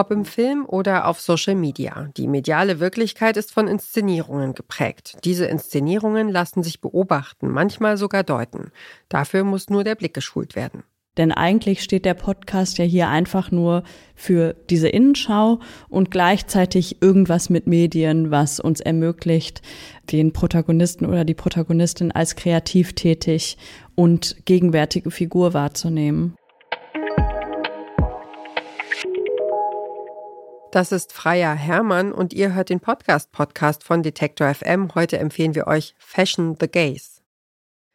Ob im Film oder auf Social Media. Die mediale Wirklichkeit ist von Inszenierungen geprägt. Diese Inszenierungen lassen sich beobachten, manchmal sogar deuten. Dafür muss nur der Blick geschult werden. Denn eigentlich steht der Podcast ja hier einfach nur für diese Innenschau und gleichzeitig irgendwas mit Medien, was uns ermöglicht, den Protagonisten oder die Protagonistin als kreativ tätig und gegenwärtige Figur wahrzunehmen. Das ist Freier Hermann und ihr hört den Podcast-Podcast von Detector FM. Heute empfehlen wir euch Fashion the Gaze.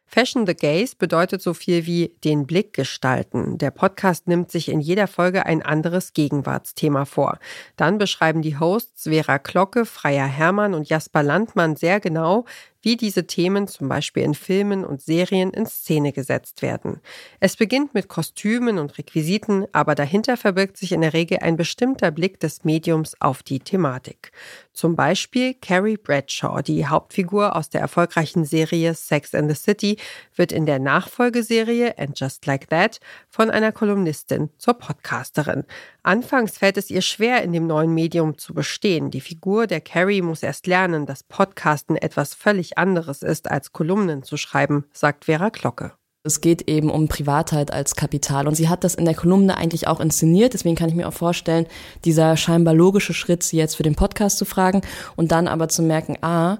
Fashion the Gaze bedeutet so viel wie den Blick gestalten. Der Podcast nimmt sich in jeder Folge ein anderes Gegenwartsthema vor. Dann beschreiben die Hosts Vera Glocke, Freier Hermann und Jasper Landmann sehr genau, wie diese Themen zum Beispiel in Filmen und Serien in Szene gesetzt werden. Es beginnt mit Kostümen und Requisiten, aber dahinter verbirgt sich in der Regel ein bestimmter Blick des Mediums auf die Thematik. Zum Beispiel Carrie Bradshaw, die Hauptfigur aus der erfolgreichen Serie Sex and the City, wird in der Nachfolgeserie And Just Like That von einer Kolumnistin zur Podcasterin. Anfangs fällt es ihr schwer, in dem neuen Medium zu bestehen. Die Figur der Carrie muss erst lernen, dass Podcasten etwas völlig anderes ist, als Kolumnen zu schreiben, sagt Vera Glocke. Es geht eben um Privatheit als Kapital. Und sie hat das in der Kolumne eigentlich auch inszeniert. Deswegen kann ich mir auch vorstellen, dieser scheinbar logische Schritt, sie jetzt für den Podcast zu fragen und dann aber zu merken, ah,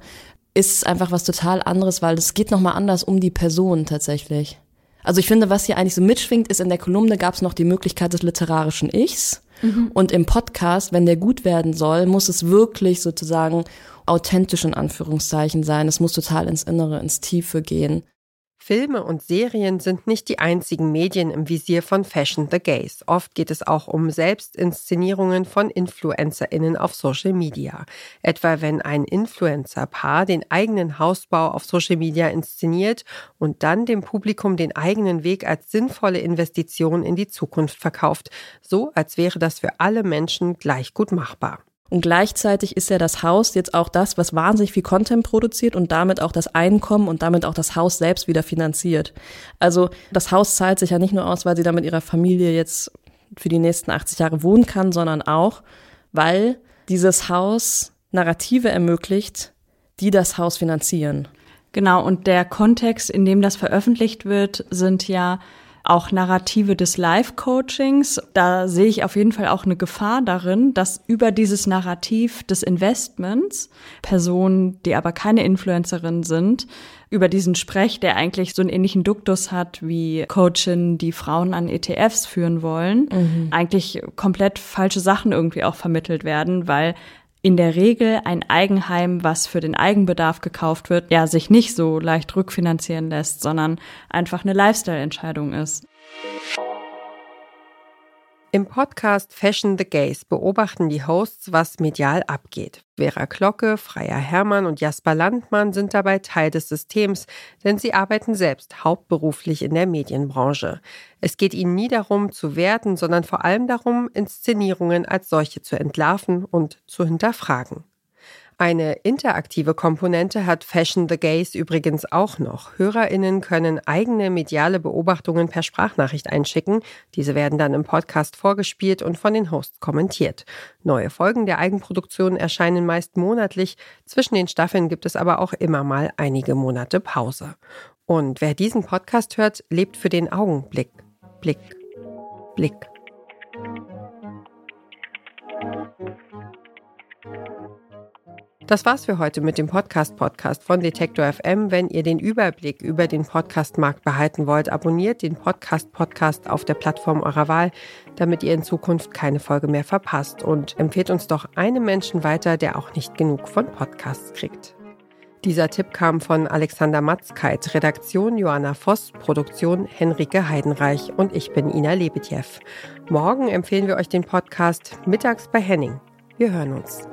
ist es einfach was total anderes, weil es geht nochmal anders um die Person tatsächlich. Also ich finde, was hier eigentlich so mitschwingt, ist in der Kolumne gab es noch die Möglichkeit des literarischen Ichs. Mhm. Und im Podcast, wenn der gut werden soll, muss es wirklich sozusagen authentisch in Anführungszeichen sein. Es muss total ins Innere, ins Tiefe gehen. Filme und Serien sind nicht die einzigen Medien im Visier von Fashion the Gaze. Oft geht es auch um Selbstinszenierungen von InfluencerInnen auf Social Media. Etwa wenn ein Influencer-Paar den eigenen Hausbau auf Social Media inszeniert und dann dem Publikum den eigenen Weg als sinnvolle Investition in die Zukunft verkauft. So als wäre das für alle Menschen gleich gut machbar. Und gleichzeitig ist ja das Haus jetzt auch das, was wahnsinnig viel Content produziert und damit auch das Einkommen und damit auch das Haus selbst wieder finanziert. Also das Haus zahlt sich ja nicht nur aus, weil sie da mit ihrer Familie jetzt für die nächsten 80 Jahre wohnen kann, sondern auch, weil dieses Haus Narrative ermöglicht, die das Haus finanzieren. Genau, und der Kontext, in dem das veröffentlicht wird, sind ja auch Narrative des Life-Coachings. Da sehe ich auf jeden Fall auch eine Gefahr darin, dass über dieses Narrativ des Investments Personen, die aber keine Influencerin sind, über diesen Sprech, der eigentlich so einen ähnlichen Duktus hat wie Coachin, die Frauen an ETFs führen wollen, mhm. eigentlich komplett falsche Sachen irgendwie auch vermittelt werden, weil in der Regel ein Eigenheim, was für den Eigenbedarf gekauft wird, ja sich nicht so leicht rückfinanzieren lässt, sondern einfach eine Lifestyle-Entscheidung ist. Im Podcast Fashion the Gaze beobachten die Hosts, was medial abgeht. Vera Glocke, Freier Hermann und Jasper Landmann sind dabei Teil des Systems, denn sie arbeiten selbst hauptberuflich in der Medienbranche. Es geht ihnen nie darum zu werten, sondern vor allem darum, Inszenierungen als solche zu entlarven und zu hinterfragen. Eine interaktive Komponente hat Fashion the Gaze übrigens auch noch. HörerInnen können eigene mediale Beobachtungen per Sprachnachricht einschicken. Diese werden dann im Podcast vorgespielt und von den Hosts kommentiert. Neue Folgen der Eigenproduktion erscheinen meist monatlich. Zwischen den Staffeln gibt es aber auch immer mal einige Monate Pause. Und wer diesen Podcast hört, lebt für den Augenblick. Blick. Blick. Das war's für heute mit dem Podcast-Podcast von Detektor FM. Wenn ihr den Überblick über den Podcast-Markt behalten wollt, abonniert den Podcast-Podcast auf der Plattform eurer Wahl, damit ihr in Zukunft keine Folge mehr verpasst und empfehlt uns doch einem Menschen weiter, der auch nicht genug von Podcasts kriegt. Dieser Tipp kam von Alexander Matzkeit, Redaktion Johanna Voss, Produktion Henrike Heidenreich und ich bin Ina Lebetjew. Morgen empfehlen wir euch den Podcast Mittags bei Henning. Wir hören uns.